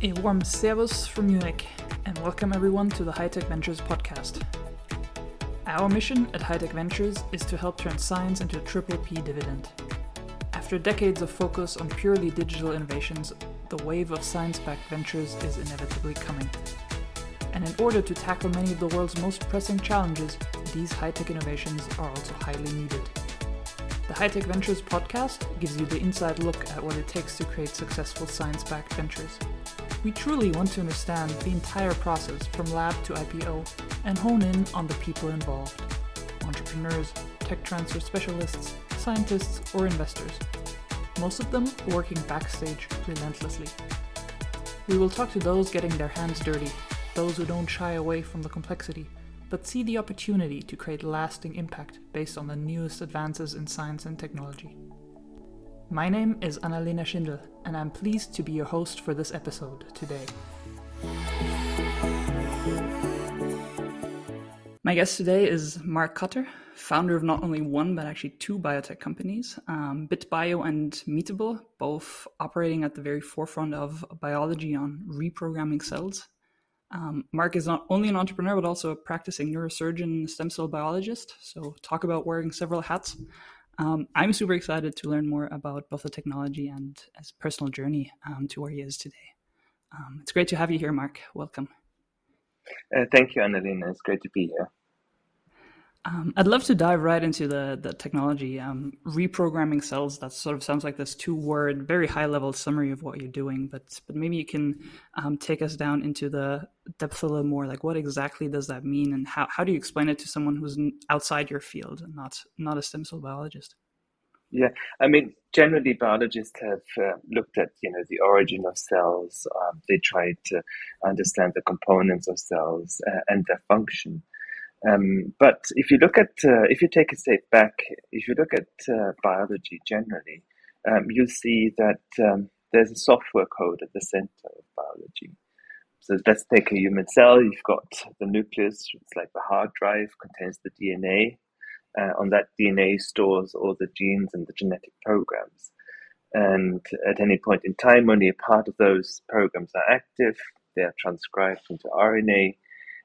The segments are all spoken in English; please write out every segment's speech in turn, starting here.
A warm servus from Munich, and welcome everyone to the High Tech Ventures podcast. Our mission at High Tech Ventures is to help turn science into a triple P dividend. After decades of focus on purely digital innovations, the wave of science backed ventures is inevitably coming. And in order to tackle many of the world's most pressing challenges, these high tech innovations are also highly needed. The High Tech Ventures podcast gives you the inside look at what it takes to create successful science backed ventures. We truly want to understand the entire process from lab to IPO and hone in on the people involved entrepreneurs, tech transfer specialists, scientists, or investors. Most of them working backstage relentlessly. We will talk to those getting their hands dirty, those who don't shy away from the complexity, but see the opportunity to create lasting impact based on the newest advances in science and technology. My name is Annalena Schindel, and I'm pleased to be your host for this episode today. My guest today is Mark Kotter, founder of not only one but actually two biotech companies, um, BitBio and Meatable, both operating at the very forefront of biology on reprogramming cells. Um, Mark is not only an entrepreneur but also a practicing neurosurgeon, stem cell biologist. So, talk about wearing several hats. Um, I'm super excited to learn more about both the technology and his personal journey um, to where he is today. Um, it's great to have you here, Mark. Welcome. Uh, thank you, Annalena. It's great to be here. Um, I'd love to dive right into the the technology. Um, reprogramming cells. That sort of sounds like this two word, very high level summary of what you're doing. But but maybe you can um, take us down into the depth a little more. Like what exactly does that mean, and how how do you explain it to someone who's outside your field and not not a stem cell biologist? Yeah, I mean, generally biologists have uh, looked at you know the origin of cells. Um, they try to understand the components of cells uh, and their function. Um, but if you look at, uh, if you take a step back, if you look at uh, biology generally, um, you see that um, there's a software code at the center of biology. So let's take a human cell. You've got the nucleus, it's like the hard drive, contains the DNA. Uh, on that DNA stores all the genes and the genetic programs. And at any point in time, only a part of those programs are active. They are transcribed into RNA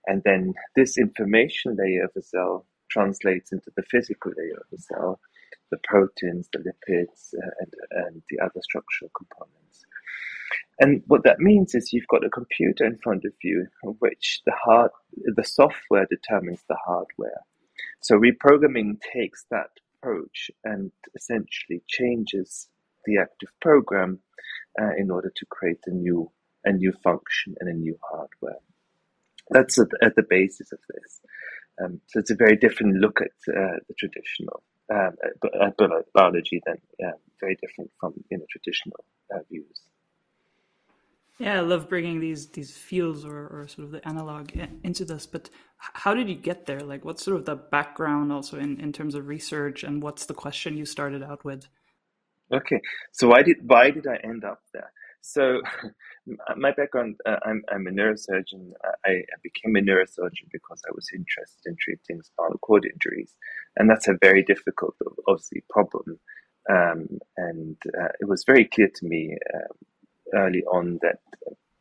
and then this information layer of the cell translates into the physical layer of the cell, the proteins, the lipids, uh, and, and the other structural components. And what that means is you've got a computer in front of you, in which the hard, the software determines the hardware. So reprogramming takes that approach and essentially changes the active program uh, in order to create a new a new function and a new hardware. That's at, at the basis of this. Um, so it's a very different look at uh, the traditional um, at biology than um, very different from you know traditional uh, views. Yeah, I love bringing these these fields or, or sort of the analog into this. But how did you get there? Like, what's sort of the background also in, in terms of research, and what's the question you started out with? Okay, so why did why did I end up there? So, my background, uh, I'm, I'm a neurosurgeon. I, became a neurosurgeon because I was interested in treating spinal cord injuries. And that's a very difficult, obviously, problem. Um, and uh, it was very clear to me uh, early on that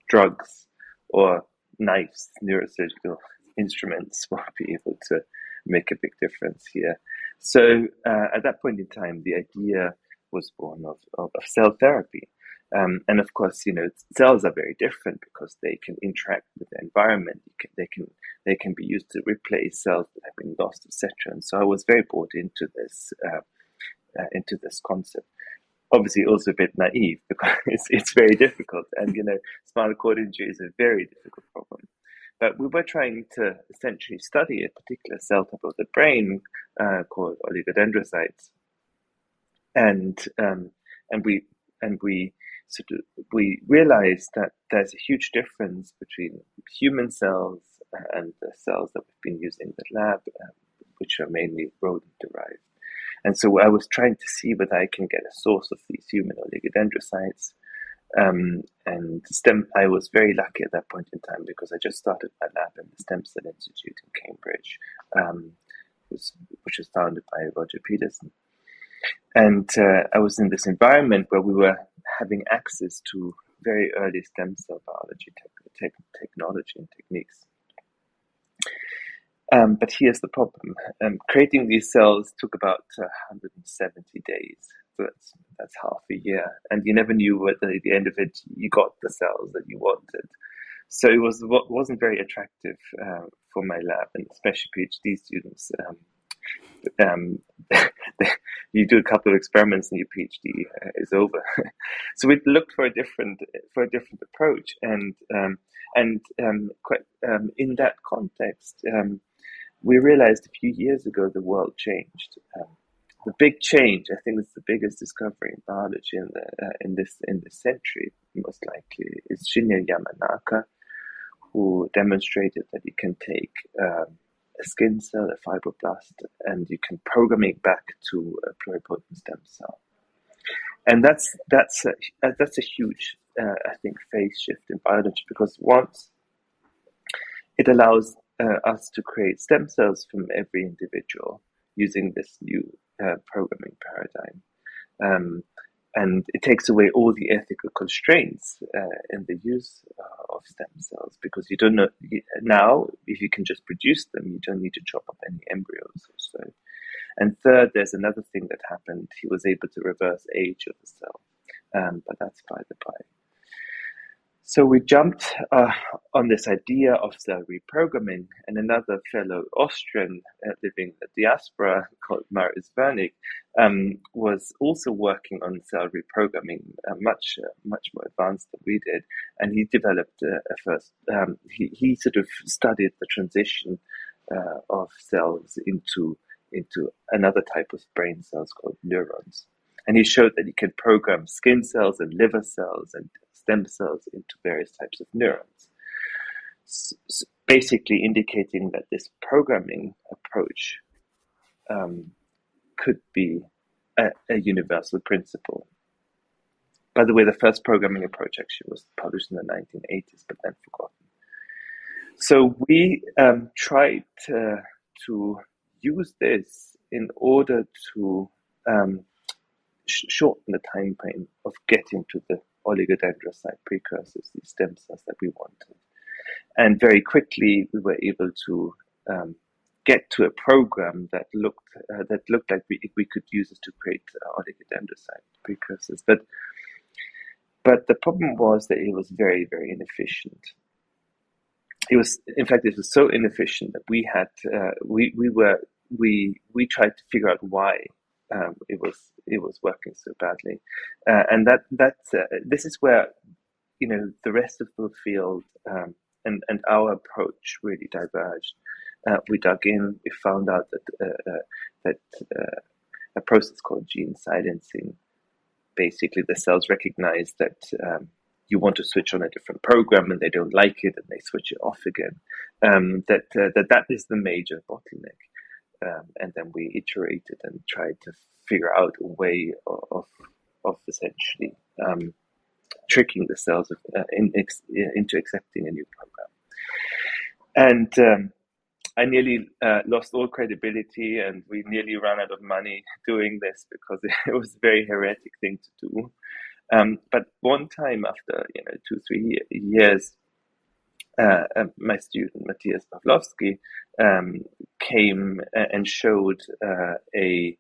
drugs or knives, neurosurgical instruments, won't be able to make a big difference here. So, uh, at that point in time, the idea was born of, of, of cell therapy. Um, and of course, you know, cells are very different because they can interact with the environment. Can, they can they can be used to replace cells that have been lost, etc. And so I was very bought into this uh, uh, into this concept. Obviously, also a bit naive because it's, it's very difficult, and you know, spinal cord injury is a very difficult problem. But we were trying to essentially study a particular cell type of the brain uh, called oligodendrocytes, and um, and we and we so we realized that there's a huge difference between human cells and the cells that we've been using in the lab, um, which are mainly rodent derived. And so I was trying to see whether I can get a source of these human oligodendrocytes. Um, and stem, I was very lucky at that point in time because I just started my lab in the Stem Cell Institute in Cambridge, um, which was founded by Roger Pedersen. And uh, I was in this environment where we were having access to very early stem cell biology te- te- technology and techniques. Um, but here's the problem: um, creating these cells took about uh, 170 days. So that's that's half a year, and you never knew whether at the end of it you got the cells that you wanted. So it was wasn't very attractive uh, for my lab, and especially PhD students. Um, um, you do a couple of experiments and your PhD uh, is over. so we looked for a different for a different approach, and um, and um, quite, um, in that context, um, we realized a few years ago the world changed. Um, the big change, I think, is the biggest discovery in biology in, the, uh, in this in this century, most likely, is Shinya Yamanaka, who demonstrated that you can take a skin cell, a fibroblast, and you can program it back to a pluripotent stem cell. And that's that's a, uh, that's a huge, uh, I think, phase shift in biology because once it allows uh, us to create stem cells from every individual using this new uh, programming paradigm. Um, and it takes away all the ethical constraints uh, in the use uh, of stem cells because you don't know now if you can just produce them you don't need to chop up any embryos or so. And third there's another thing that happened. He was able to reverse age of the cell um, but that's by the by so we jumped uh, on this idea of cell reprogramming, and another fellow Austrian uh, living in the diaspora called Marius Wernig um, was also working on cell reprogramming, uh, much uh, much more advanced than we did, and he developed a first. Um, he he sort of studied the transition uh, of cells into into another type of brain cells called neurons. And he showed that he can program skin cells and liver cells and stem cells into various types of neurons. S- basically, indicating that this programming approach um, could be a, a, universal principle. By the way, the first programming approach actually was published in the 1980s, but then forgotten. So we um, tried to, use this in order to um, sh- shorten the time frame of getting to the oligodendrocyte precursors, these stem cells that we wanted. And very quickly, we were able to um, get to a program that looked uh, that looked like we, we could use it to create uh, oligodendrocyte precursors. But but the problem was that it was very very inefficient. It was, in fact, it was so inefficient that we had uh, we we were we we tried to figure out why um, it was it was working so badly, uh, and that that uh, this is where you know the rest of the field um, and and our approach really diverged. Uh, we dug in, we found out that uh, uh, that uh, a process called gene silencing, basically the cells recognize that. Um, you want to switch on a different program and they don't like it and they switch it off again. Um, that that that is the major bottleneck. Um, and then we iterated and tried to figure out a way of of essentially um, tricking the cells of, uh, in, ex, into accepting a new program. And um, I nearly uh, lost all credibility, and we nearly ran out of money doing this because it was a very heretic thing to do. Um, but one time after you know two three years, uh, uh, my student Matthias Pawlowski um, came and showed uh, a,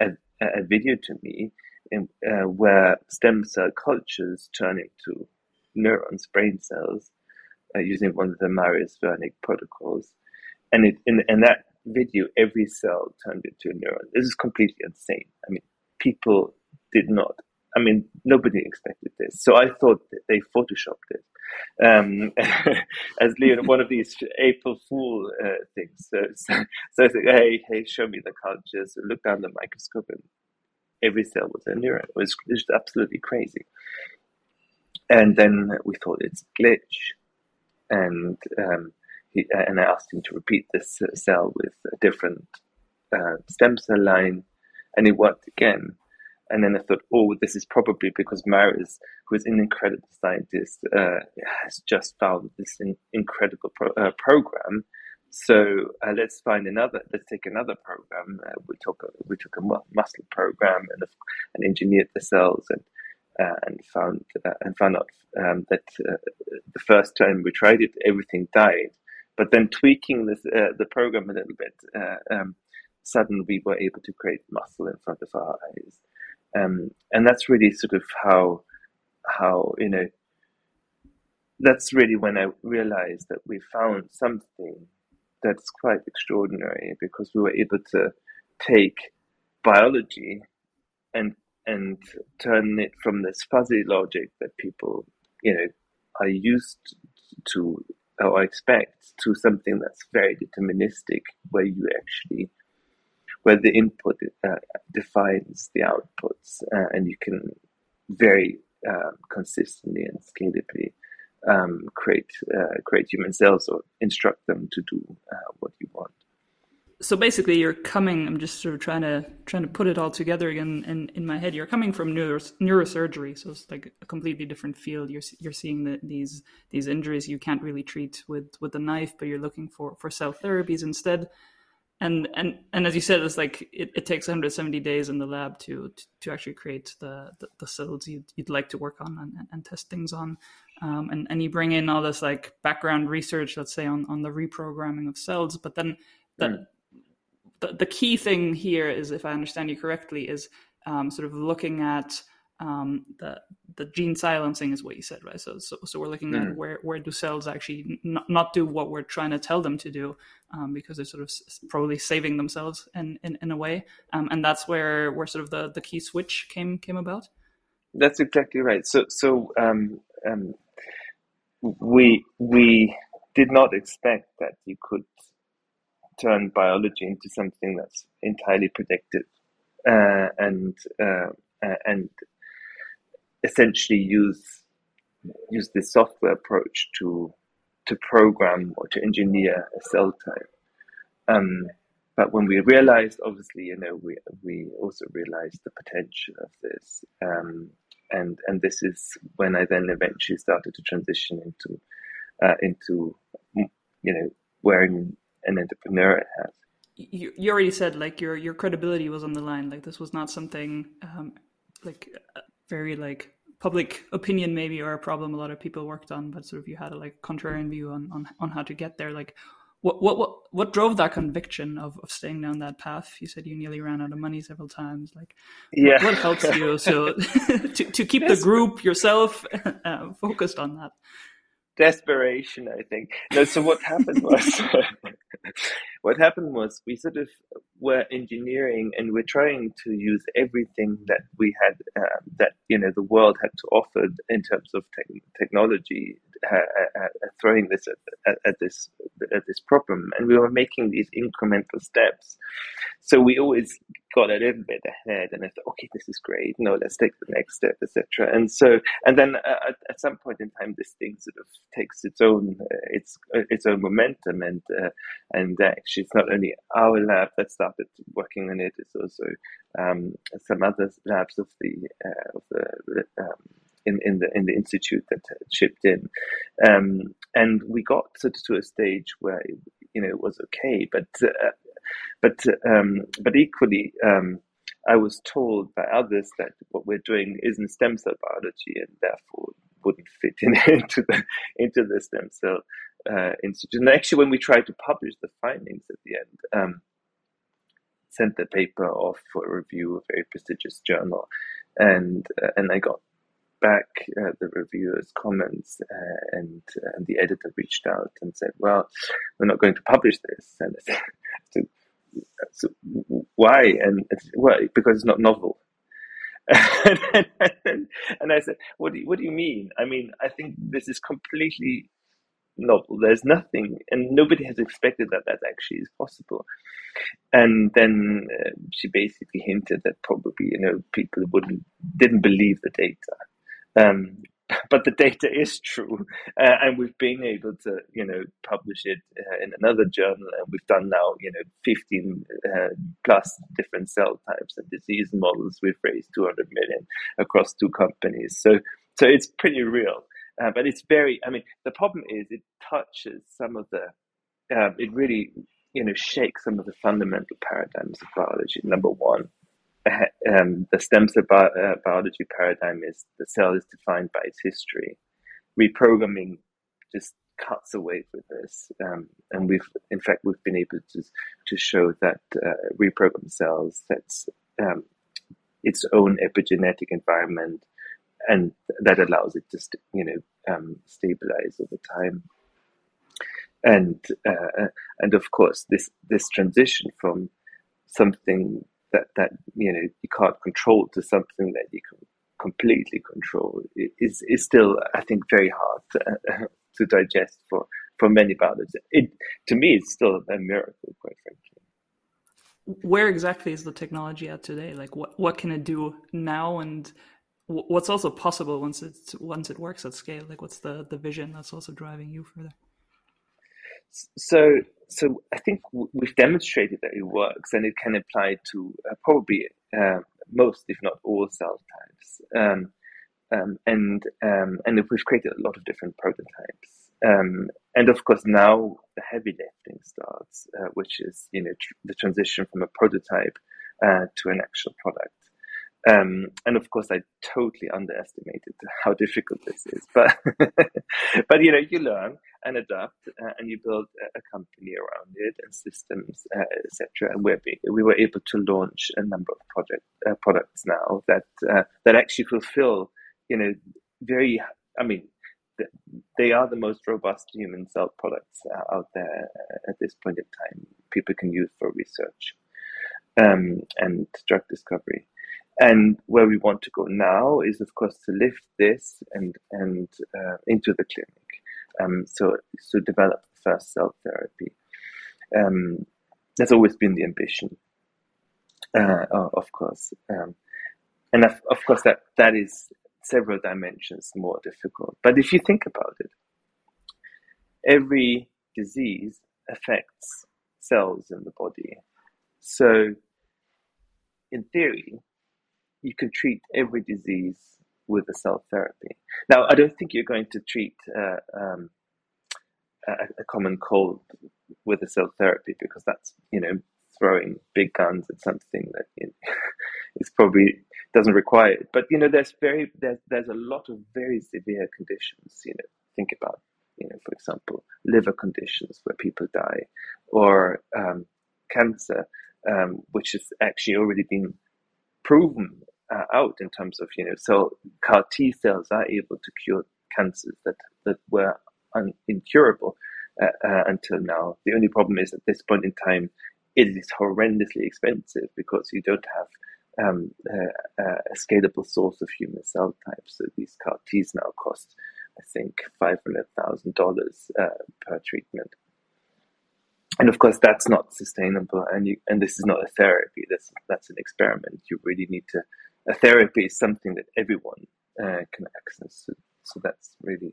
a, a video to me in, uh, where stem cell cultures turn into neurons, brain cells, uh, using one of the Marius Wernig protocols, and it, in, in that video, every cell turned into a neuron. This is completely insane. I mean, people did not I mean, nobody expected this. So I thought they photoshopped it um, as Leon, one of these April Fool uh, things. So, so, so, I said, hey, hey, show me the cultures. So look down the microscope, and every cell was a neuron. It was just absolutely crazy. And then we thought it's glitch, and um, he, and I asked him to repeat this cell with a different uh, stem cell line, and it worked again. And then I thought, oh, this is probably because Marius, who is an incredible scientist, uh, has just found this in, incredible pro, uh, program. So uh, let's find another. Let's take another program. Uh, we took a, we took a muscle program and, and engineered the cells and uh, and found uh, and found out um, that the first time we tried it, everything died. But then tweaking this, the program a little bit, um, suddenly we were able to create muscle in front of our eyes, um, and that's really sort of how how you know that's really when I realized that we found something that's quite extraordinary because we were able to take biology and and turn it from this fuzzy logic that people you know are used to or expect to something that's very deterministic where you actually where the input uh, defines the outputs uh, and you can very uh, consistently and scalably um, create uh, create human cells or instruct them to do uh, what you want. So basically, you're coming. I'm just sort of trying to trying to put it all together again in, in my head. You're coming from neuro, neurosurgery, so it's like a completely different field. You're you're seeing the, these these injuries you can't really treat with with a knife, but you're looking for for cell therapies instead and and and as you said it's like it, it takes 170 days in the lab to to, to actually create the, the, the cells you'd, you'd like to work on and, and test things on um, and and you bring in all this like background research let's say on on the reprogramming of cells but then the mm. the, the key thing here is if i understand you correctly is um, sort of looking at um, the the gene silencing is what you said, right? So so, so we're looking mm. at where where do cells actually not, not do what we're trying to tell them to do, um, because they're sort of probably saving themselves in in, in a way, um, and that's where where sort of the the key switch came came about. That's exactly right. So so um, um, we we did not expect that you could turn biology into something that's entirely predictive uh, and uh, and essentially use use this software approach to to program or to engineer a cell type. Um, but when we realized, obviously, you know, we we also realized the potential of this, um, and and this is when I then eventually started to transition into uh, into you know wearing an entrepreneur hat. You, you already said like your your credibility was on the line. Like this was not something um, like very like public opinion maybe or a problem a lot of people worked on but sort of you had a like contrarian view on on, on how to get there. Like what what what what drove that conviction of, of staying down that path? You said you nearly ran out of money several times like yeah. what, what helps you? So to, to keep the group yourself uh, focused on that. Desperation i think. No so what happened was what happened was we sort of were engineering and we're trying to use everything that we had uh, that you know the world had to offer in terms of te- technology uh, uh, uh, throwing this at, at, this at this problem. And we were making these incremental steps. So we always got a little bit ahead and I thought okay this is great. No let's take the next step etc and so and then uh, at, at, some point in time this thing sort of takes its own uh, its its own momentum. And and actually it's not only our lab that started working on it it's also um, some other labs of the of the um, in, in the in the institute that chipped in, um, and we got to, to a stage where you know it was okay, but uh, but um, but equally. Um, I was told by others that what we're doing isn't stem cell biology and therefore wouldn't fit in, into the into the stem cell uh, institute. And actually, when we tried to publish the findings at the end, um, sent the paper off for review, a very prestigious journal, and uh, and I got back uh, the reviewers' comments, uh, and, uh, and the editor reached out and said, "Well, we're not going to publish this." And I said, so, "Why?" And well, because it's not novel. and, and I said, "What do you, what do you mean? I mean, I think this is completely novel. There's nothing, and nobody has expected that that actually is possible." And then uh, she basically hinted that probably you know people wouldn't didn't believe the data um, but the data is true, uh, and we've been able to, you know, publish it uh, in another journal, and we've done now, you know, fifteen uh, plus different cell types and disease models. We've raised two hundred million across two companies, so so it's pretty real. Uh, but it's very, I mean, the problem is it touches some of the, um, it really, you know, shakes some of the fundamental paradigms of biology. Number one, um, the stem cell bi- uh, biology paradigm is the cell is defined by its history. Reprogramming just cuts away with this, um, and we've in fact we've been able to to show that uh, reprogrammed cells sets um, its own epigenetic environment, and that allows it to st- you know um, stabilize over time. And uh, and of course this this transition from something that that you know you can't control to something that you can completely control is is still I think very hard to, to digest for for many biologists. It to me it's still a miracle, quite frankly. Where exactly is the technology at today? Like what what can it do now, and what's also possible once it once it works at scale? Like what's the the vision that's also driving you further? So so I think we've demonstrated that it works, and it can apply to uh, probably uh, most, if not all, cell types. Um, um, and um, and we've created a lot of different prototypes. Um, and of course, now the heavy lifting starts, uh, which is you know tr- the transition from a prototype uh, to an actual product. Um, and of course, I totally underestimated how difficult this is. But but you know, you learn and adapt, uh, and you build a, company around it and systems, uh, etc. And we we were able to launch a number of project uh, products now that uh, that actually fulfill, you know, very. I mean, they are the most robust human cell products uh, out there uh, at this point in time. People can use for research um, and drug discovery. And where we want to go now is, of course, to lift this and and into the clinic. Um, so develop the first cell therapy. Um, that's always been the ambition, uh, of course. Um, and of, of course, that that is several dimensions more difficult. But if you think about it, every disease affects cells in the body. So, in theory, you can treat every disease with a cell therapy. Now, I don't think you're going to treat uh, um, a, a, common cold with a cell therapy because that's you know throwing big guns at something that you know, is probably doesn't require it. But you know, there's very there's there's a lot of very severe conditions. You know, think about you know, for example, liver conditions where people die, or um, cancer, um, which has actually already been proven uh, out in terms of you know so CAR T cells are able to cure cancers that that were un- incurable uh, uh, until now. The only problem is at this point in time, it is horrendously expensive because you don't have um, uh, uh, a scalable source of human cell types. So these CAR Ts now cost, I think, five hundred thousand uh, dollars per treatment. And of course, that's not sustainable, and you, and this is not a therapy. That's that's an experiment. You really need to a therapy is something that everyone uh, can access. So, so, that's really,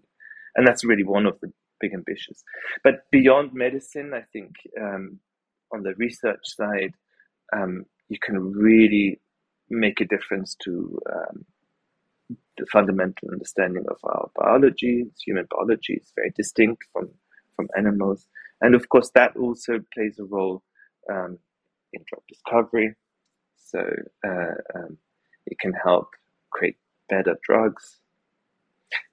and that's really one of the big ambitions. But beyond medicine, I think um, on the research side, um, you can really make a difference to um, the fundamental understanding of our biology. It's human biology is very distinct from from animals, and of course that also plays a role um, in drug discovery. So uh, um, it can help create better drugs.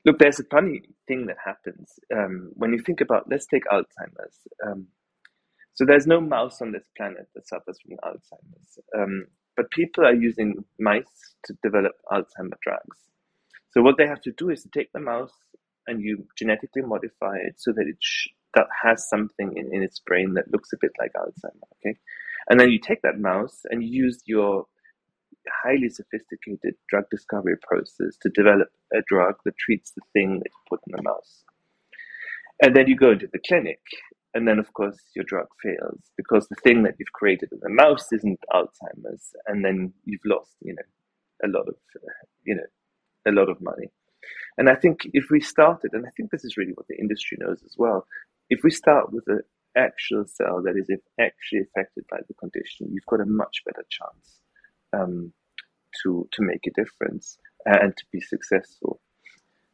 Look, there's a funny thing that happens um, when you think about, let's take Alzheimer's. Um, so there's no mouse on this planet that suffers from Alzheimer's. Um, but people are using mice to develop Alzheimer drugs. So what they have to do is take the mouse and you genetically modify it so that it sh- that has something in, in its brain that looks a bit like Alzheimer. Okay, and then you take that mouse and use your highly sophisticated drug discovery process to develop a drug that treats the thing that you put in the mouse. And then you go into the clinic, and then of course your drug fails because the thing that you've created in the mouse isn't Alzheimer's, and then you've lost, you know, a lot of, you know, a lot of money. And I think if we started, and I think this is really what the industry knows as well, if we start with an actual cell that is actually affected by the condition, you've got a much better chance um, to to make a difference and to be successful.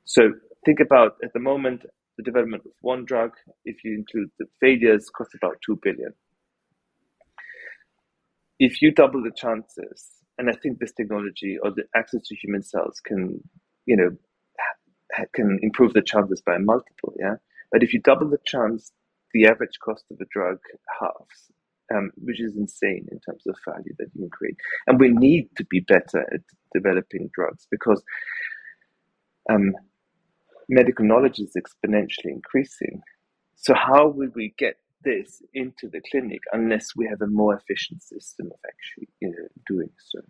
So think about at the moment the development of one drug. If you include the failures, costs about two billion. If you double the chances and I think this technology or the access to human cells can, you know, can improve the chances by multiple. Yeah, but if you double the chance, the average cost of a drug halves, um, which is insane in terms of value that you can create. And we need to be better at developing drugs because um, medical knowledge is exponentially increasing. So how will we get this into the clinic unless we have a more efficient system of actually you know, doing so?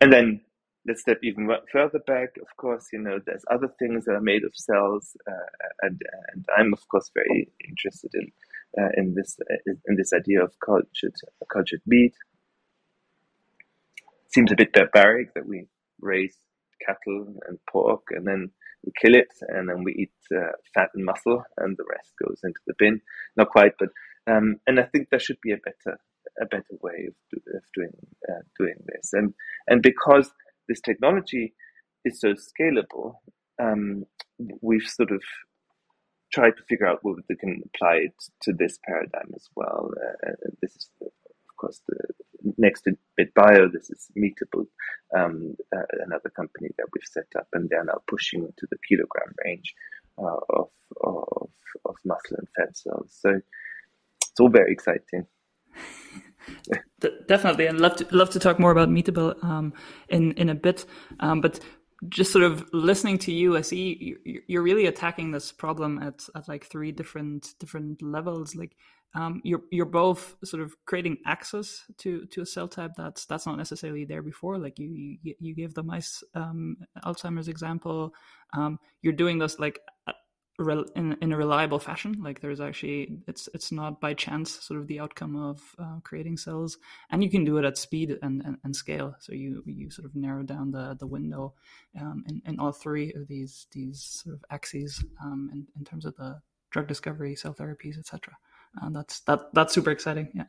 And then let's step even further back. Of course, you know, there's other things that are made of cells, uh, and, and I'm of course very interested in uh, in this uh, in this idea of cultured cultured meat. Seems a bit barbaric that we raise cattle and pork and then we kill it and then we eat uh, fat and muscle and the rest goes into the bin. Not quite, but um, and I think there should be a better a better way of, do, of doing uh, doing this. And and because this technology is so scalable, um, we've sort of tried to figure out whether we can apply it to this paradigm as well. Uh, this is, of course, the next to BitBio. This is Meatable, um, uh, another company that we've set up, and they're now pushing into the kilogram range uh, of, of of muscle and fat cells. So it's all very exciting. Definitely, and love to love to talk more about Meatable um, in in a bit. Um, but just sort of listening to you, I see you're really attacking this problem at, at like three different different levels. Like um, you're you're both sort of creating access to to a cell type that's that's not necessarily there before. Like you you, you gave the mice um, Alzheimer's example. Um, you're doing this like in, in a reliable fashion. Like there's actually it's it's not by chance sort of the outcome of uh, creating cells. And you can do it at speed and, and, and, scale. So you you sort of narrow down the the window um, in, in all three of these these sort of axes um, in, in terms of the drug discovery cell therapies etc and that's that that's super exciting. Yeah.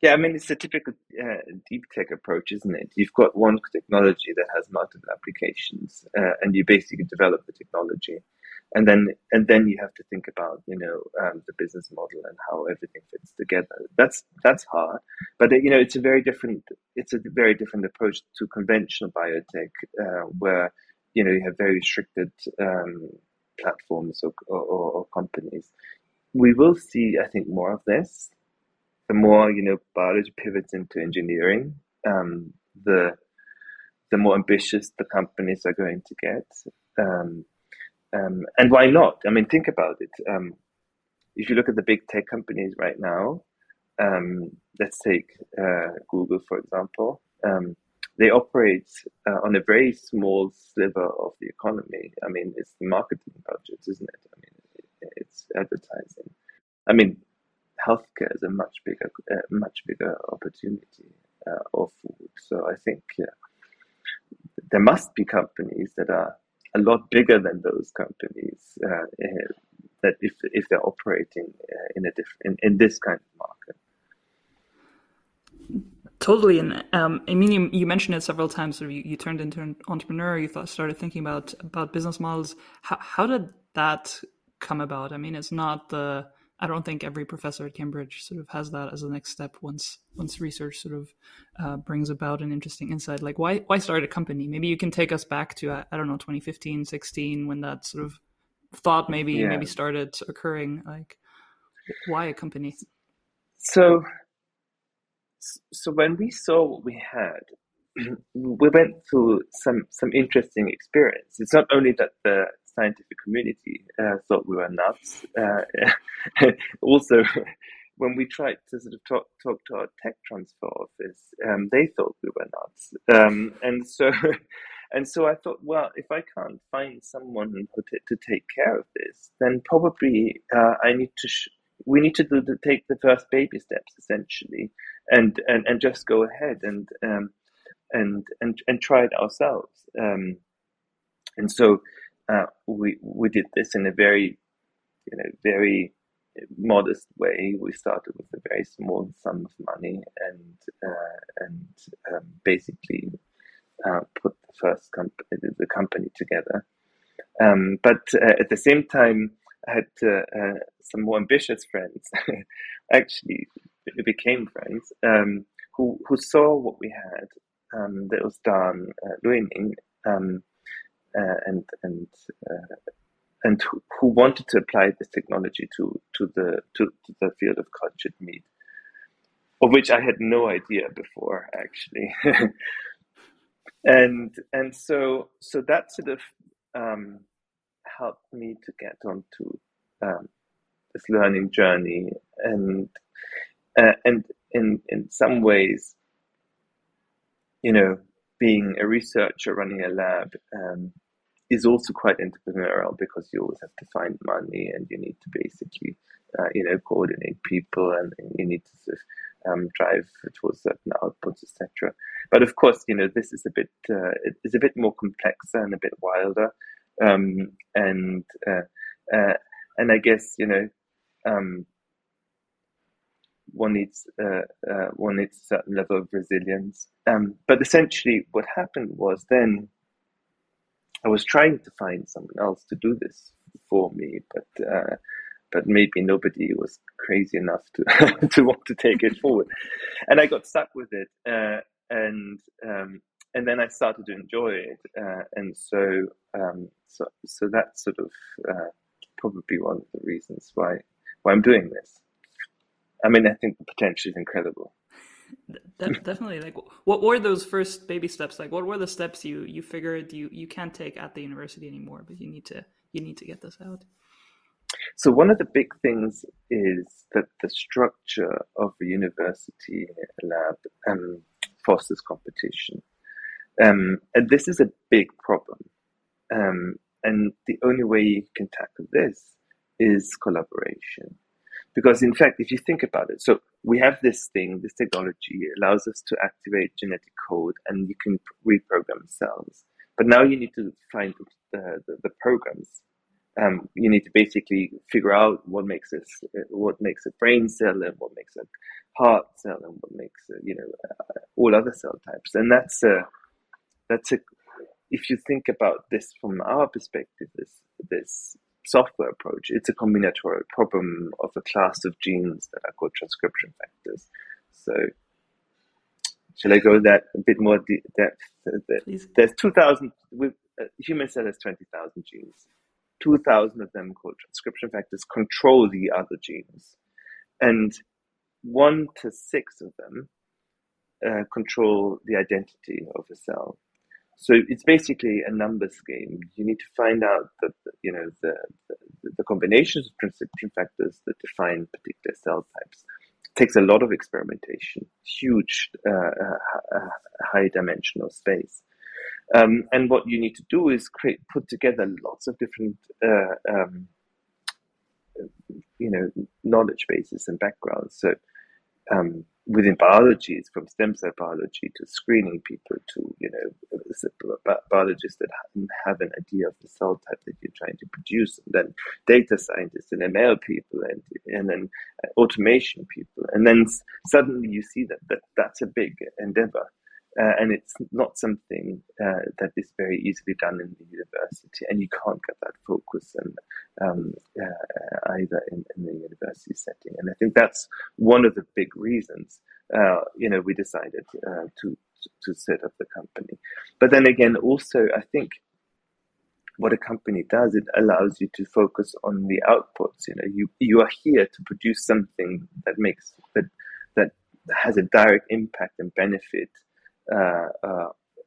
Yeah, I mean, it's a typical uh, deep tech approach, isn't it? You've got one technology that has multiple applications, uh, and you basically develop the technology and then and then you have to think about you know um, the business model and how everything fits together. That's that's hard. But you know it's a very different it's a very different approach to conventional biotech uh, where you know you have very restricted um, platforms or, or, or, companies. We will see i think more of this. The more you know biology pivots into engineering um, the the more ambitious the companies are going to get um, and why not? I mean, think about it. Um, if you look at the big tech companies right now, um, let's take uh, Google, for example. Um, they operate uh, on a very small sliver of the economy. I mean, it's the marketing budget, isn't it? I mean, it's advertising. I mean, healthcare is a much bigger, uh, much bigger opportunity uh, of food. So I think yeah, there must be companies that are a lot bigger than those companies uh, eh, that if if they're operating uh, in a different in, in this kind of market. Totally, and um, I mean, you, you, mentioned it several times. So you, you turned into an entrepreneur. You thought, started thinking about about business models. How how did that come about? I mean, it's not the I don't think every professor at Cambridge sort of has that as the next step once once research sort of uh, brings about an interesting insight. Like why why start a company? Maybe you can take us back to I, I don't know 2015, 16 when that sort of thought maybe yeah. maybe started occurring. Like why a company? So so when we saw what we had, we went through some some interesting experience. It's not only that the scientific community uh, thought we were nuts. Uh, also, when we tried to sort of talk, talk to our tech transfer office, um, they thought we were nuts. Um, and so, and so I thought, well, if I can't find someone to, to take care of this, then probably uh, I need to. Sh- we need to do the, take the first baby steps essentially, and and, and just go ahead and um, and and and try it ourselves. Um, and so uh, we we did this in a very you know very modest way. We started with a very small sum of money and uh, and um, basically uh, put the first company the company together. Um, but uh, at the same time, I had uh, some more ambitious friends. Actually, became friends um, who who saw what we had um, that was done uh, and and uh, and who, who, wanted to apply this technology to to the to, to, the field of cultured meat, of which I had no idea before actually, and and so so that sort of um, helped me to get onto um, this learning journey and uh, and in in some ways you know being a researcher running a lab um, is also quite entrepreneurial because you always have to find money and you need to basically uh, you know coordinate people and, you need to sort of, um, drive towards certain outputs etc but of course you know this is a bit uh, it's a bit more complex and a bit wilder. Um, and uh, uh and I guess you know um, one needs uh, uh, one needs a certain level of resilience. Um, but essentially, what happened was then I was trying to find someone else to do this for me, but uh, but maybe nobody was crazy enough to to want to take it forward, and I got stuck with it, uh, and um, and then I started to enjoy it, uh, and so um, so so that's sort of uh, probably one of the reasons why why I'm doing this. I mean, I think the potential is incredible. De- definitely. Like, what were those first baby steps? Like, what were the steps you you figured you you can't take at the university anymore, but you need to you need to get this out. So one of the big things is that the structure of the university lab um, fosters competition, um, and this is a big problem. Um, and the only way you can tackle this is collaboration. Because in fact, if you think about it, so we have this thing, this technology allows us to activate genetic code and you can reprogram cells. But now you need to find the, the, the programs. Um, you need to basically figure out what makes us, what makes a brain cell and what makes a heart cell and what makes a, you know uh, all other cell types. And that's a that's a if you think about this from our perspective, this this software approach, it's a combinatorial problem of a class of genes that are called transcription factors. So, shall I go that a bit more de- depth? Please. There's 2,000, with, uh, human cell has 20,000 genes. 2,000 of them called transcription factors control the other genes. And one to six of them uh, control the identity of a cell. So it's basically a numbers game. You need to find out the, you know the, the, the combinations of transcription factors that define particular cell types. It takes a lot of experimentation, huge uh, uh, uh, high dimensional space. Um, and what you need to do is create, put together lots of different, uh, um, you know, knowledge bases and backgrounds. So um, within biology, from stem cell biology to screening people to you know biologists that have an idea of the cell type that you're trying to produce, and then data scientists and ML people, and and then uh, automation people, and then suddenly you see that, that that's a big endeavor. Uh, and it's not something uh, that is very easily done in the university, and you can't get that focus and um, uh, either in, in, the university setting. And I think that's one of the big reasons, uh, you know, we decided uh, to to set up the company. But then again, also I think what a company does, it allows you to focus on the outputs. You know, you you are here to produce something that makes that that has a direct impact and benefit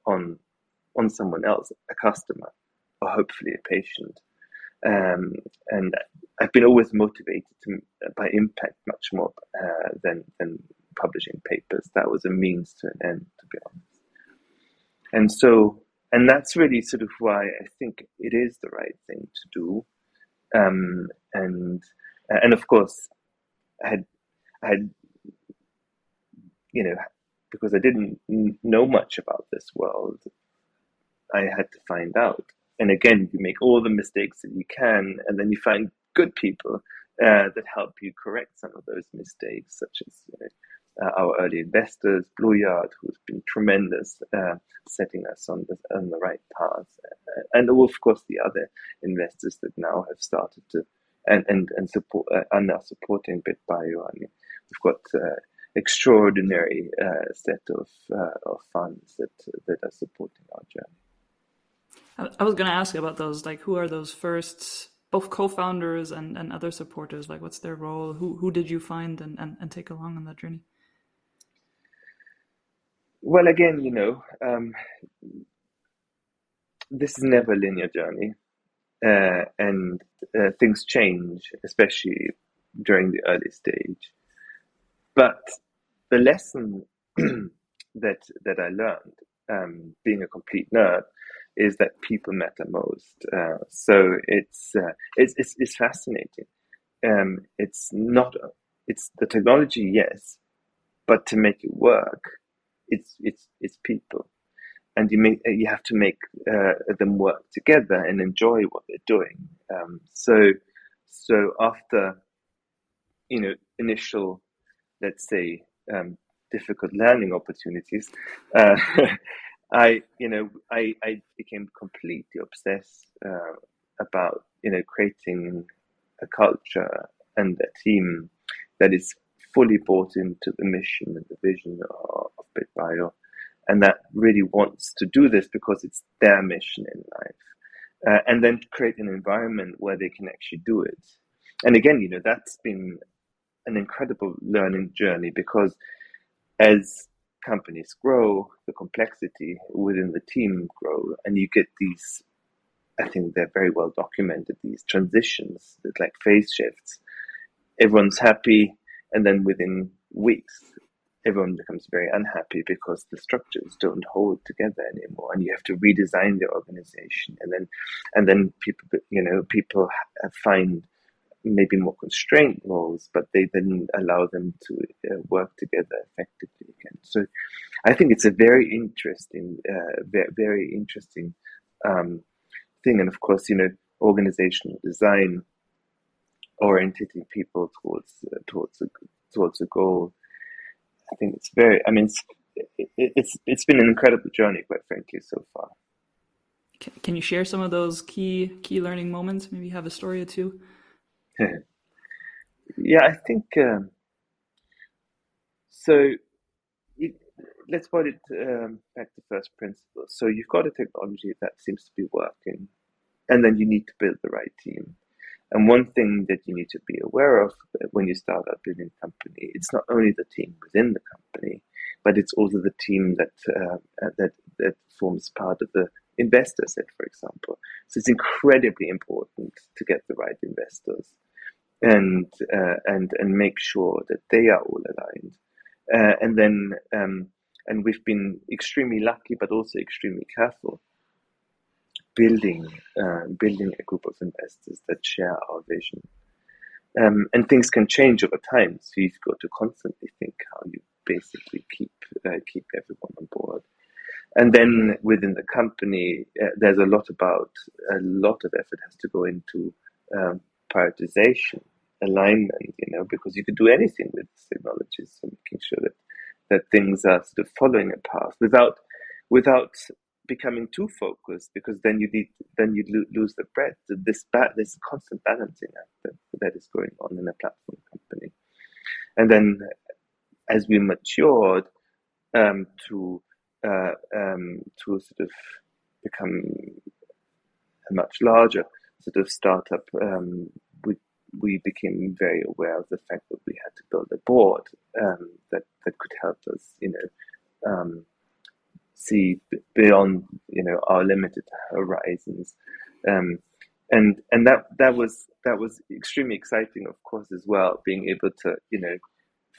on on someone else, a customer, or hopefully a patient. Um, and I've been always motivated to, by impact much more uh, than than publishing papers. That was a means to an end, to be honest. And so, and that's really sort of why I think it is the right thing to do. Um, and and of course, I had I had you know because I didn't know much about this world, I had to find out. And again, you make all the mistakes that you can, and then you find good people uh, that help you correct some of those mistakes, such as you know, uh, our early investors, Blueyard, who's been tremendous, uh, setting us on the on the right path, uh, and of course the other investors that now have started to and and and support uh, are supporting BitBio. I mean, we've got uh, extraordinary uh, set of uh, of funds that that are supporting our journey. I was going to ask about those. Like, who are those first, both co-founders and, and other supporters? Like, what's their role? Who who did you find and, and, and take along on that journey? Well, again, you know, um, this is never a linear journey, uh, and uh, things change, especially during the early stage. But the lesson that that I learned, um, being a complete nerd, is that people matter most. Uh, so it's, uh, it's, it's it's fascinating. Um, it's not it's the technology, yes, but to make it work, it's it's it's people, and you make you have to make uh, them work together and enjoy what they're doing. Um, so so after you know initial let's say, um, difficult learning opportunities, uh, I, you know, I, I became completely obsessed uh, about, you know, creating a culture and a team that is fully bought into the mission and the vision of, BitBio, and that really wants to do this because it's their mission in life. Uh, and then create an environment where they can actually do it. And again, you know, that's been an incredible learning journey because as companies grow, the complexity within the team grow, and you get these. I think they're very well documented. These transitions, like phase shifts. Everyone's happy, and then within weeks, everyone becomes very unhappy because the structures don't hold together anymore, and you have to redesign the organization. And then, and then people, you know, people find maybe more constrained roles, but they then allow them to uh, work together effectively again. So I think it's a very interesting, uh, very, interesting um, thing. And of course, you know, organizational design, orienting people towards uh, towards a towards a goal. I think it's very. I mean, it's, it, it's it's been an incredible journey, quite frankly, so far. Can you share some of those key key learning moments? Maybe you have a story or two. yeah, I think um, so. It, let's put it um, back to first principles. So you've got a technology that seems to be working, and then you need to build the right team. And one thing that you need to be aware of when you start out building company, it's not only the team within the company, but it's also the team that uh, that that forms part of the investor set, for example. So it's incredibly important to get the right investors and uh, and and make sure that they are all aligned. Uh, and then um, and we've been extremely lucky, but also extremely careful building uh, building a group of investors that share our vision. Um, and things can change over time, so you've got to constantly think how you basically keep uh, keep everyone on board. And then within the company, uh, there's a lot about a lot of effort has to go into um, prioritization, alignment, you know, because you could do anything with technologies, so making sure that that things are sort of following a path without without becoming too focused, because then you need then you lo- lose the breadth. This ba- this constant balancing act that, that is going on in a platform company, and then as we matured um, to uh, um, to sort of become a much larger sort of startup, um, we became very aware of the fact that we had to build a board um, that that could help us, you know, um, see beyond you know our limited horizons, um, and and that that was that was extremely exciting, of course, as well, being able to you know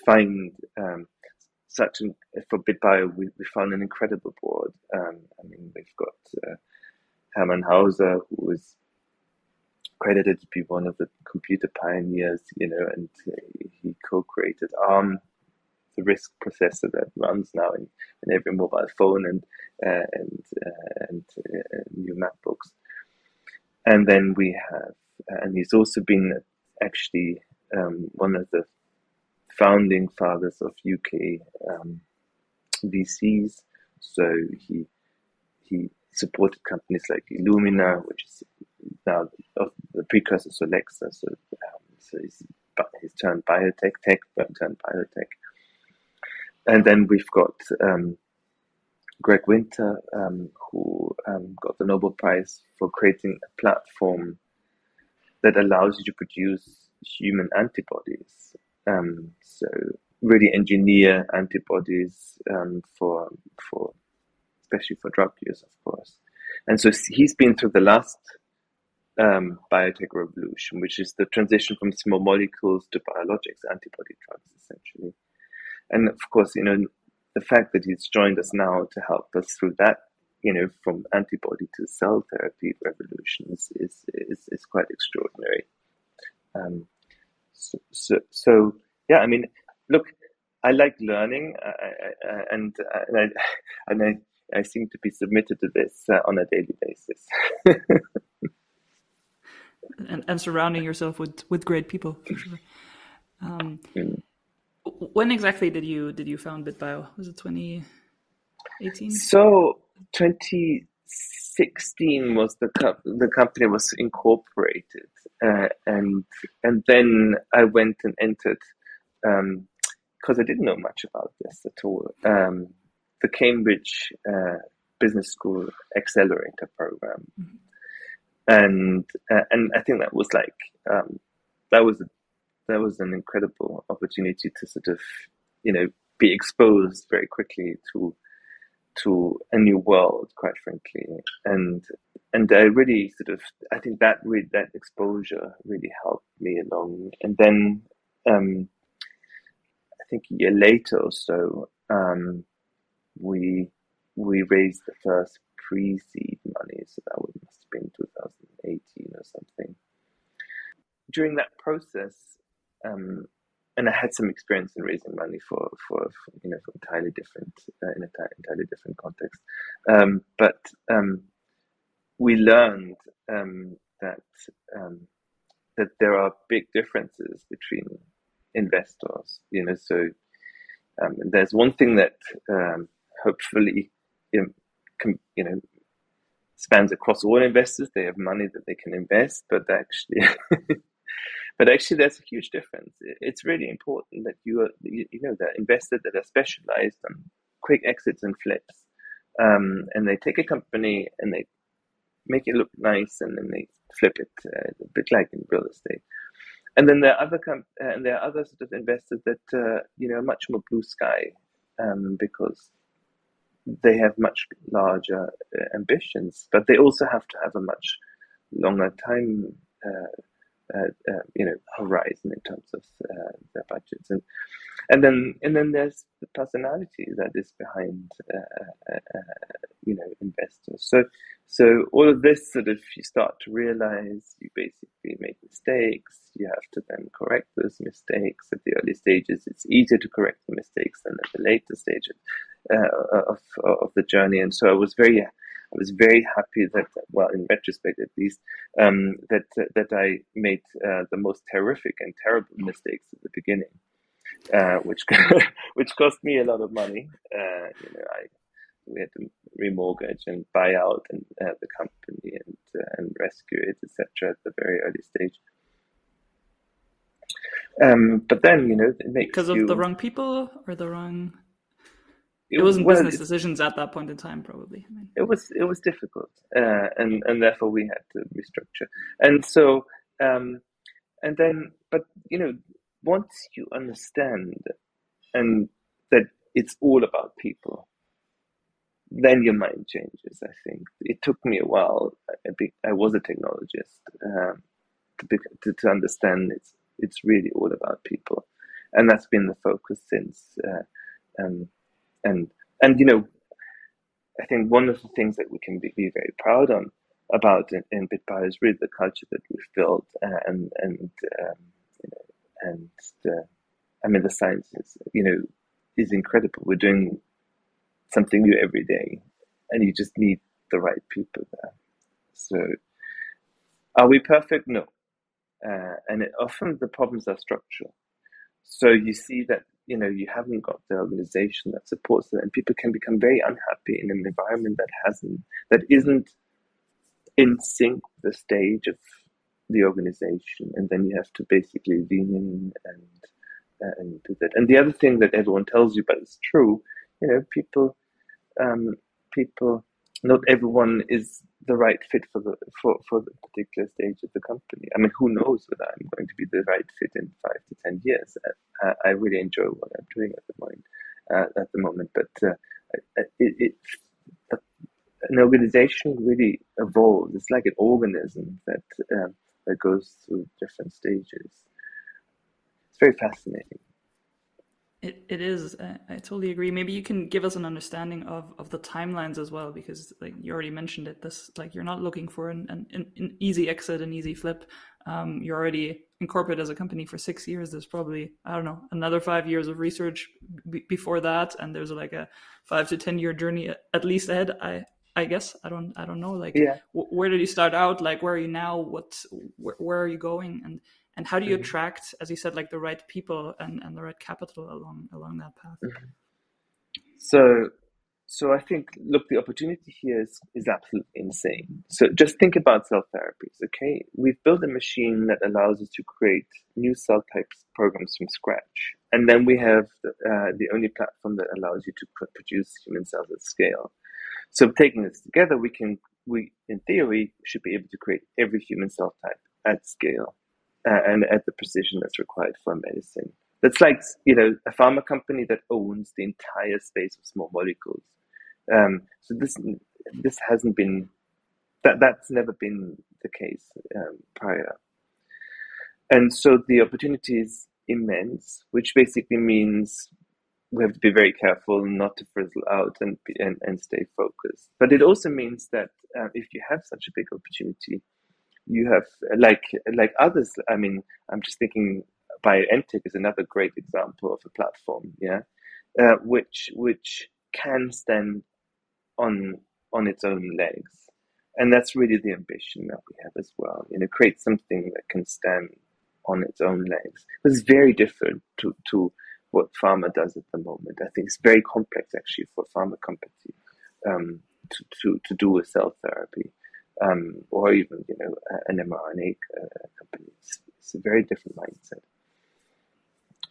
find um, such an for BitBio, we, we found an incredible board. Um, I mean, we've got uh, Hermann Hauser, who is credited to be one of the computer pioneers, you know, and he co-created ARM, the RISC processor that runs now in, in every mobile phone and uh, and uh, and uh, new MacBooks. And then we have, and he's also been actually um, one of the founding fathers of UK um, VCs. So he he supported companies like Illumina, which is now the precursor to Alexa. So, um, so he's, he's turned biotech tech, turned biotech. and then we've got um, Greg Winter, um, who um, got the Nobel Prize for creating a platform that allows you to produce human antibodies. Um, so really engineer antibodies um, for for especially for drug use, of course. And so he's been through the last um, biotech revolution, which is the transition from small molecules to biologics, antibody drugs, essentially. And of course, you know, the fact that he's joined us now to help us through that, you know, from antibody to cell therapy revolution is is is, is quite extraordinary. Um, so, so, so, yeah, I mean, look, I like learning, uh, I, I, and uh, and I and I, I seem to be submitted to this uh, on a daily basis. and, and surrounding yourself with with great people for sure. Um. When exactly did you did you found BitBio? Was it 2018? So 2016 was the co- the company was incorporated, uh, and and then I went and entered because um, I didn't know much about this at all. Um, the Cambridge uh, Business School Accelerator program. Mm-hmm and uh, and I think that was like um, that was that was an incredible opportunity to sort of you know be exposed very quickly to to a new world, quite frankly, and and I really sort of I think that that exposure really helped me along, and then um, I think a year later or so um, we we raised the first pre-seed money, so that would must have been 2018 or something. During that process, um, and I had some experience in raising money for, for, for you know for entirely different uh, in a t- entirely different context, um, but um, we learned um, that um, that there are big differences between investors. You know, so um, there's one thing that hopefully you know, spans across all investors. They have money that they can invest, but actually, but actually, there's a huge difference. It's really important that you are, you, know, that investors that are specialized on quick exits and flips, um, and they take a company and they make it look nice, and then they flip it, uh, a bit like in real estate. And then there are other com- and there are other sort of investors that uh, you know much more blue sky um, because they have much larger uh, ambitions, but they also have to have a much longer time, uh, uh, uh you know, horizon in terms of uh, their budgets, and and then and then there's the personality that is behind, uh, you know, investors. So so all of this sort of you start to realize you basically make mistakes. You have to then correct those mistakes at the early stages. It's easier to correct the mistakes than at the later stages of of the journey. And so I was very I was very happy that, well, in retrospect at least, um, that that I made uh, the most terrific and terrible mistakes at the beginning, uh, which which cost me a lot of money. Uh, you know, I we had to remortgage and buy out and uh, the company and uh, and rescue it, etc. At the very early stage. Um, but then you know, because of you... the wrong people or the wrong. It, wasn't well, business decisions at that point in time, probably. I mean... It was it was difficult, uh, and and therefore we had to restructure. And so, um, and then, but you know, once you understand, and that it's all about people, then your mind changes. I think it took me a while. I, I was a technologist um, to, to, to understand it's it's really all about people, and that's been the focus since. Uh, um, and and you know, I think one of the things that we can be, be very proud on about in, in BitBio is really the culture that we've built, uh, and and um, you know, and the, I mean the science is you know is incredible. We're doing something new every day, and you just need the right people there. So, are we perfect? No, uh, and it, often the problems are structural. So you see that you know you haven't got the organization that supports it, and people can become very unhappy in an environment that hasn't that isn't in sync with the stage of the organization, and then you have to basically lean in and uh, and do that. And the other thing that everyone tells you, but it's true, you know, people, um, people, not everyone is the right fit for the for, for the particular stage of the company. I mean, who knows whether I'm going to be the right fit in five to ten years? Uh, I really enjoy what I'm doing at the moment. Uh, at the moment, but uh, it, it, an organization really evolves. It's like an organism that um, that goes through different stages. It's very fascinating. It, it is. I, I totally agree. Maybe you can give us an understanding of, of the timelines as well, because like you already mentioned it. This like you're not looking for an, an, an easy exit, an easy flip. Um, you're already incorporated as a company for six years. There's probably I don't know another five years of research b- before that, and there's like a five to ten year journey at least ahead. I I guess I don't I don't know like yeah. w- where did you start out? Like where are you now? What wh- where are you going? And and how do you mm-hmm. attract as you said like the right people and, and the right capital along along that path? Mm-hmm. so so i think look the opportunity here is, is absolutely insane. So just think about cell therapies okay? We've built a machine that allows us to create new cell types programs from scratch. And then we have the, uh, the only platform that allows you to produce human cells at scale. So taking this together we can we in theory should be able to create every human cell type at scale uh, and at the precision that's required for medicine. That's like you know a pharma company that owns the entire space of small molecules. Um, so this this hasn't been that that's never been the case um, prior. And so the opportunity is immense, which basically means we have to be very careful not to frizzle out and, and, and stay focused. But it also means that uh, if you have such a big opportunity, you have like like others. I mean, I'm just thinking BioNTech is another great example of a platform, yeah, uh, which which can stand on on its own legs, and that's really the ambition that we have as well. You know, create something that can stand on its own legs. It's very different to to what pharma does at the moment. I think it's very complex actually for pharma company um, to, to to do a cell therapy um, or even you know an mRNA uh, company. It's, it's, a very different mindset.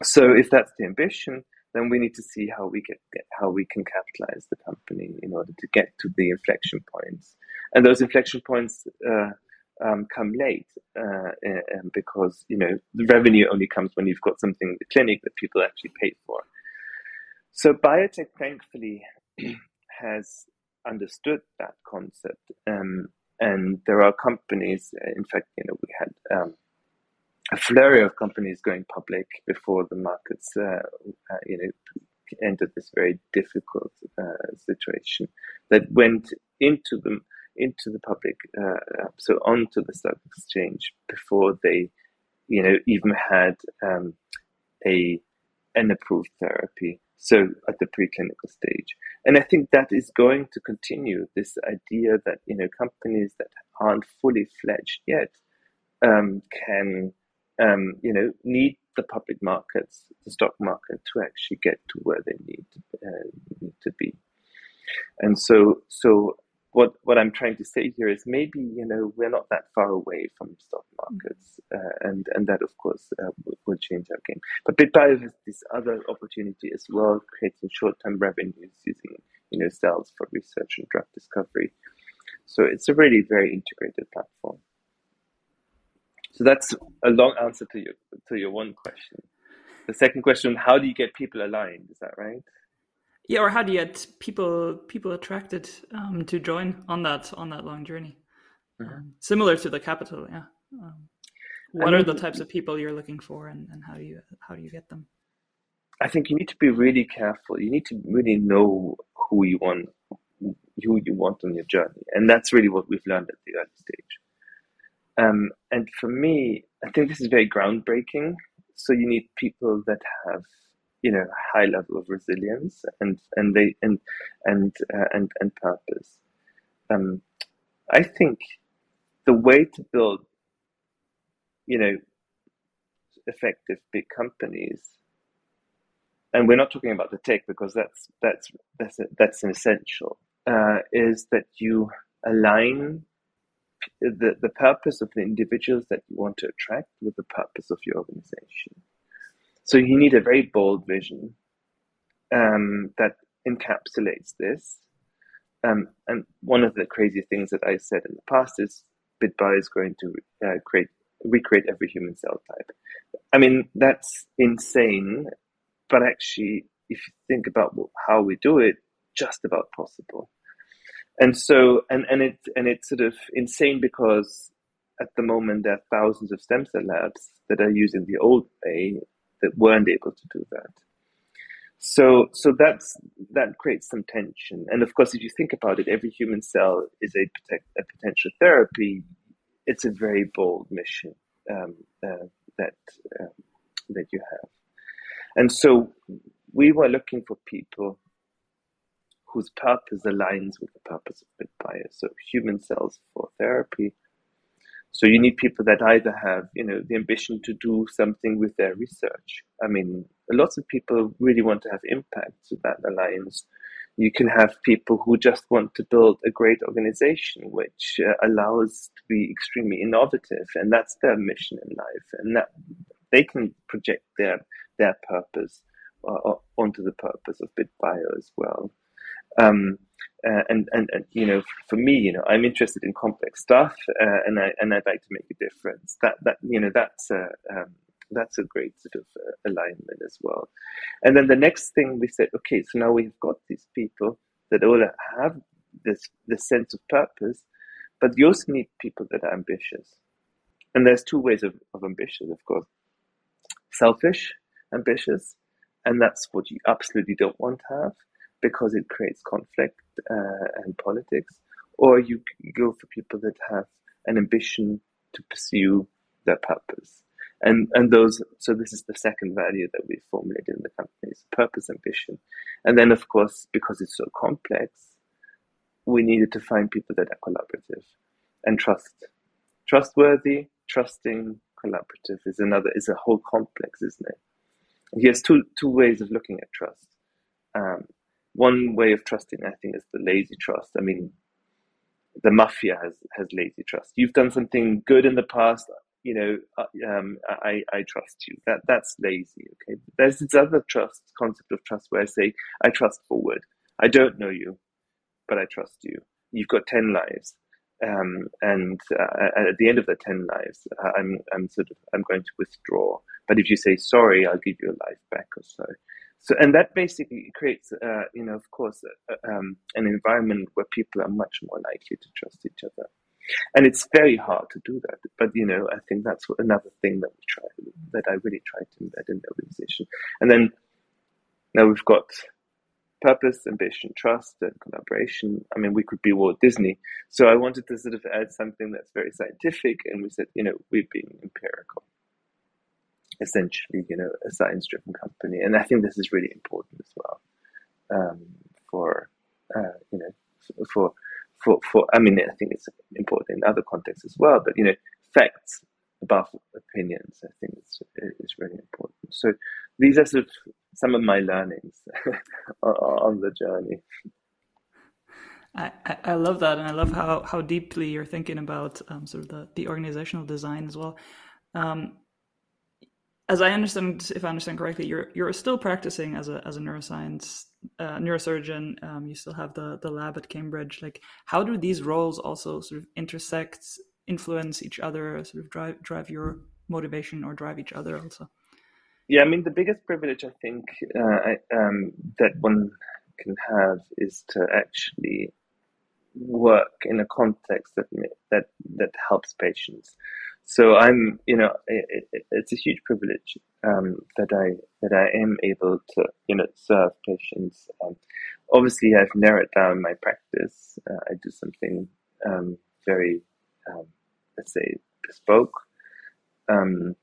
So if that's the ambition, then we need to see how we get, get, how we can capitalize the company in order to get to the inflection points, and those inflection points. Uh, um, come late uh, because you know the revenue only comes when you've got something in the clinic that people actually pay for. So biotech, thankfully, has understood that concept um, and there are companies, in fact, you know, we had um, a flurry of companies going public before the markets, uh, uh, you know, entered this very difficult uh, situation that went into the into the public, uh, so onto the stock exchange before they, you know, even had um, a an approved therapy so at the preclinical stage. And I think that is going to continue this idea that, you know, companies that aren't fully fledged yet um, can, um, you know, need the public markets, the stock market to actually get to where they need uh, need to be. And so, so what what I'm trying to say here is maybe you know we're not that far away from stock markets, uh, and and that of course uh, will change our game. But BitBio has this other opportunity as well, creating short-term revenues using you know cells for research and drug discovery. So it's a really very integrated platform. So that's a long answer to your to your one question. The second question: How do you get people aligned? Is that right? Yeah, or how do you get people people attracted um, to join on that on that long journey? Mm-hmm. Um, similar to the capital, yeah. Um, what I mean, are the types of people you're looking for, and, and how do you how do you get them? I think you need to be really careful. You need to really know who you want who you want on your journey, and that's really what we've learned at the early stage. Um, and for me, I think this is very groundbreaking. So you need people that have you know high level of resilience and and they and and uh, and and purpose. Um, I think the way to build, you know, effective big companies, and we're not talking about the tech because that's that's that's a, that's an essential. Uh, is that you align the, the purpose of the individuals that you want to attract with the purpose of your organization. So you need a very bold vision um, that encapsulates this. Um, and one of the crazy things that I said in the past is BitBio is going to uh, create recreate every human cell type. I mean, that's insane, but actually, if you think about how we do it, just about possible. And so, and, and it and it's sort of insane because at the moment there are thousands of stem cell labs that are using the old way that weren't able to do that. So, so that's that creates some tension. And of course, if you think about it, every human cell is a, a potential therapy. It's a very bold mission um, uh, that uh, that you have. And so, we were looking for people whose purpose aligns with the purpose of BitBio. So human cells for therapy. So you need people that either have, you know, the ambition to do something with their research. I mean, lots of people really want to have impact, so that aligns. You can have people who just want to build a great organization, which uh, allows to be extremely innovative, and that's their mission in life, and that they can project their their purpose uh, onto the purpose of BitBio as well. Um, uh, and, and, and you know for me you know I'm interested in complex stuff uh, and I and I'd like to make a difference. That that you know that's a um, that's a great sort of uh, alignment as well. And then the next thing we said okay so now we've got these people that all have this this sense of purpose but you also need people that are ambitious. And there's two ways of, of ambitious of course. Selfish ambitious and that's what you absolutely don't want to have because it creates conflict uh, and politics, or you go for people that have an ambition to pursue their purpose. And, and those, so this is the second value that we formulated in the company is purpose, ambition. And then, of course, because it's so complex, we needed to find people that are collaborative and trust. Trustworthy, trusting, collaborative is another, is a whole complex, isn't it? Here's two, two ways of looking at trust. Um, one way of trusting, I think, is the lazy trust. I mean, the mafia has has lazy trust. You've done something good in the past, you know. Uh, um, I I trust you. That that's lazy. Okay. There's this other trust concept of trust where I say I trust forward. I don't know you, but I trust you. You've got ten lives. Um, and uh, at the end of the ten lives, I'm I'm sort of I'm going to withdraw. But if you say sorry, I'll give you a life back or so. So, and that basically creates, uh, you know, of course, uh, um, an environment where people are much more likely to trust each other. And it's very hard to do that. But, you know, I think that's another thing that we try, that I really try to embed in the organization. And then now we've got purpose, ambition, trust, and collaboration. I mean, we could be Walt Disney. So I wanted to sort of add something that's very scientific. And we said, you know, we're being empirical essentially, you know, a science-driven company, and I think this is really important as well um, for uh, you know for for for. I mean, I think it's important in other contexts as well, but you know, facts above opinions. I think it's is really important. So these are sort of some of my learnings on the journey. I, I love that, and I love how, how deeply you're thinking about um, sort of the, the organizational design as well. Um, as I understand, if I understand correctly, you're you're still practicing as a as a neuroscience uh, neurosurgeon. Um, you still have the the lab at Cambridge. Like, how do these roles also sort of intersect, influence each other, sort of drive drive your motivation or drive each other also? Yeah, I mean, the biggest privilege I think uh, I, um, that one can have is to actually work in a context that that that helps patients. So I'm, you know, it, it, it's a huge privilege um, that I that I am able to, you know, serve patients. Um, obviously, I've narrowed down my practice. Uh, I do something um, very, um, let's say, bespoke. Um,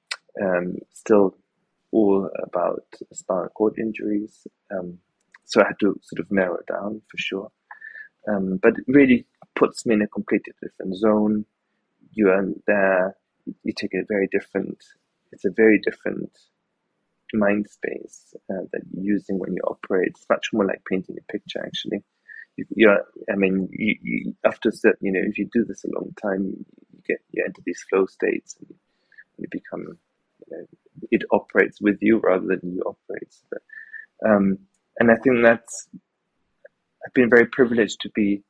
um, still, all about spinal cord injuries. so I had to sort of narrow it down for sure. but it really puts me in a completely different zone. You are there you take a very different, it's a very different mind space uh, that you're using when you operate. It's much more like painting a picture, actually. You, you're, I mean, you, you, after certain, you know, if you do this a long time, you get you enter these flow states and you become you know, it operates with you rather than you operates. Um, and I think that's I've been very privileged to be,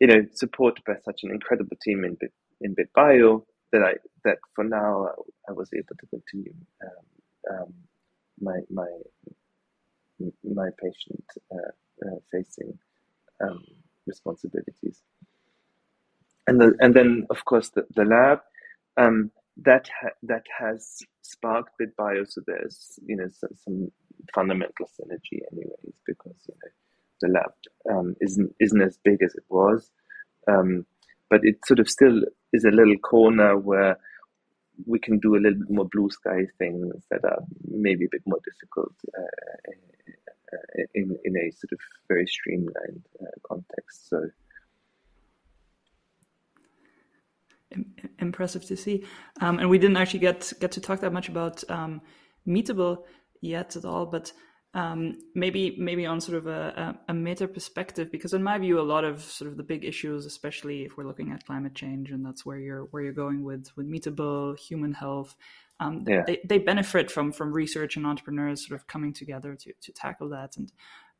you know, supported by such an incredible team in Bit, in BitBio that I that for now I, was able to continue um, um, my my my patient uh, uh, facing um, responsibilities. And the, and then of course the, the lab um, that ha- that has sparked BitBio, so there's you know some, some fundamental synergy anyways because you know the lab um, isn't isn't as big as it was, um, but it sort of still is a little corner where we can do a little bit more blue sky things that are maybe a bit more difficult uh, uh in in a sort of very streamlined uh, context. So. Impressive to see, um, and we didn't actually get get to talk that much about um, Meatable yet at all, but um, maybe maybe on sort of a, a, a, meta perspective, because in my view, a lot of sort of the big issues, especially if we're looking at climate change, and that's where you're where you're going with with Meatable, human health, um, yeah. they, they benefit from from research and entrepreneurs sort of coming together to to tackle that. And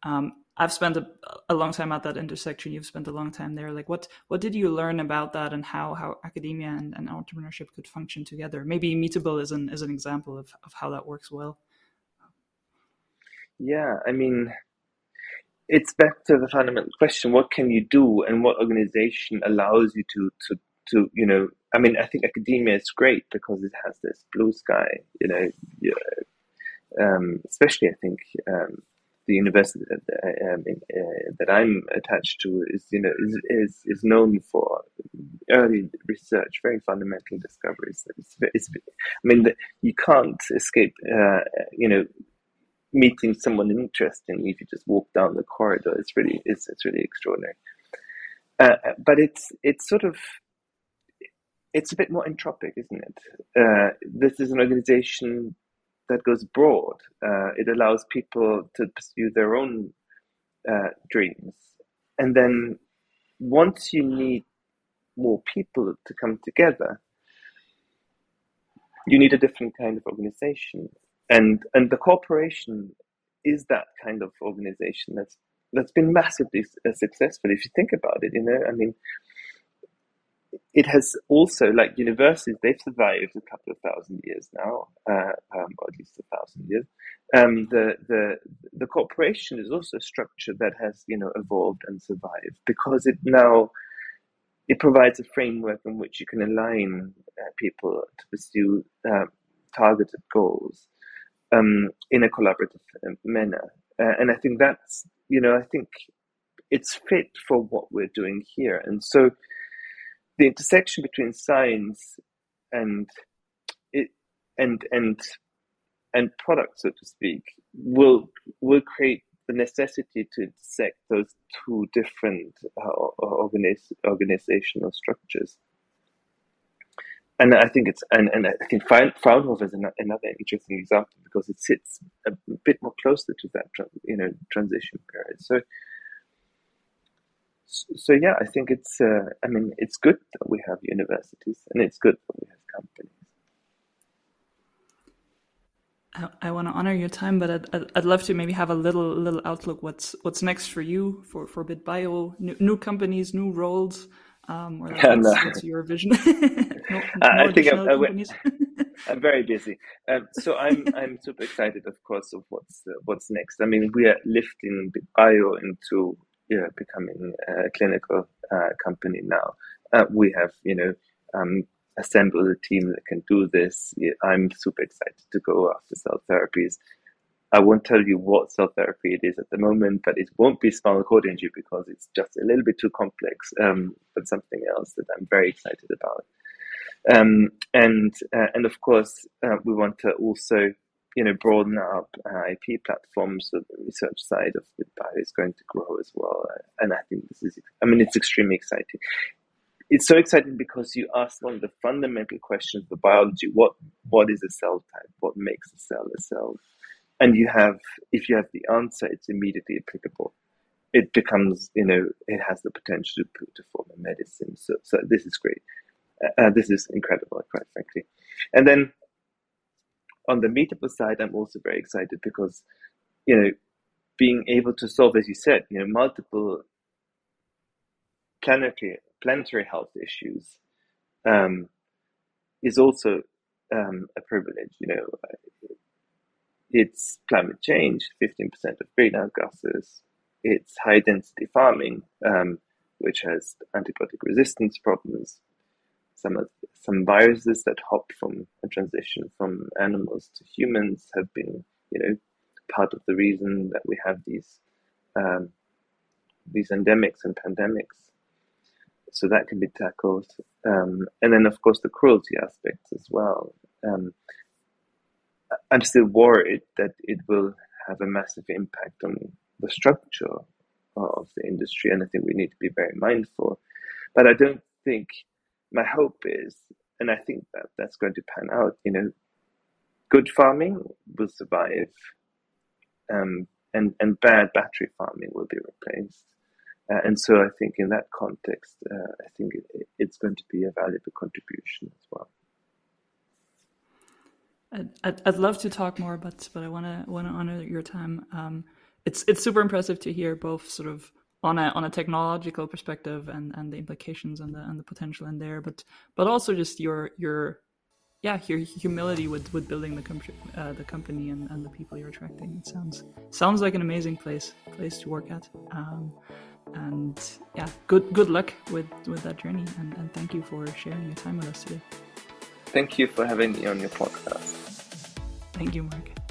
um, I've spent a, a long time at that intersection. You've spent a long time there. Like, what what did you learn about that, and how how academia and, and entrepreneurship could function together? Maybe Meatable is an is an example of of how that works well. Yeah, I mean, it's back to the fundamental question: what can you do, and what organization allows you to to to you know? I mean, I think academia is great because it has this blue sky, you know. Um, especially, I think um, the university that, um, in, uh, that I'm attached to is, you know, is, is, is known for early research, very fundamental discoveries. It's, it's, I mean, the, you can't escape, uh, you know, meeting someone interesting if you just walk down the corridor. It's really it's, it's really extraordinary. Uh, but it's it's sort of it's a bit more entropic, isn't it? Uh, this is an organization that goes broad. Uh, it allows people to pursue their own uh, dreams, and then once you need more people to come together, you need a different kind of organization and and the corporation is that kind of organization that's that's been massively uh, successful if you think about it you know? I mean it has also like universities they've survived a couple of thousand years now uh, um, or at least a thousand years. Um, the the the corporation is also a structure that has you know evolved and survived because it now it provides a framework in which you can align uh, people to pursue uh, targeted goals um, in a collaborative uh, manner. Uh, and I think that's, you know, I think it's fit for what we're doing here. And so the intersection between science and it and and and product, so to speak, will will create the necessity to intersect those two different uh, organiz- organizational structures and I think it's and, and I think Fraunhofer is another interesting example because it sits a bit more closer to that you know transition period. So so yeah, I think it's uh, I mean it's good that we have universities and it's good that we have companies. I, I want to honor your time, but I'd, I'd, I'd love to maybe have a little little outlook. What's what's next for you for for BitBio? New, new companies, new roles. Um, or yeah, no. what's your vision? no, I think I'm, I'm, very busy. Um, so I'm I'm super excited, of course, of what's uh, what's next. I mean, we are lifting bio into yeah, becoming a clinical uh, company now. Uh, we have, you know, um, assembled a team that can do this. I'm super excited to go after cell therapies. I won't tell you what cell therapy it is at the moment, but it won't be spinal cord injury because it's just a little bit too complex. Um, but something else that I'm very excited about. Um, and uh, and of course, uh, we want to also you know broaden our uh, IP platforms. So the research side of BitBio is going to grow as well. And I think this is, I mean, it's extremely exciting. It's so exciting because you ask one of the fundamental questions of biology: what what is a cell type? What makes a cell a cell? And you have if you have the answer it's immediately applicable. It becomes you know it has the potential to, to form a medicine. So, so this is great. Uh, uh, this is incredible quite frankly. And then on the Meatable side, I'm also very excited because, you know, being able to solve, as you said, you know, multiple planetary planetary health issues um, is also um, a privilege. You know, it's climate change, 15% of greenhouse gases. It's high density farming, um, which has antibiotic resistance problems. Some of, some viruses that hop from a transition from animals to humans have been, you know, part of the reason that we have these um, these endemics and pandemics. So that can be tackled, um, and then of course the cruelty aspects as well. Um, I'm still worried that it will have a massive impact on the structure of the industry, and I think we need to be very mindful. But I don't think my hope is, and I think that that's going to pan out. You know, good farming will survive, um, and and bad battery farming will be replaced. Uh, and so I think in that context, uh, I think it, it's going to be a valuable contribution as well. I'd, I'd love to talk more, but but I want to want to honor your time. Um, it's it's super impressive to hear both sort of on a on a technological perspective and and the implications and the and the potential in there, but but also just your your yeah your humility with with building the company uh, the company and, and the people you're attracting. It sounds sounds like an amazing place place to work at. Um, and yeah, good good luck with with that journey, and, and thank you for sharing your time with us today. Thank you for having me on your podcast. Thank you, Mark.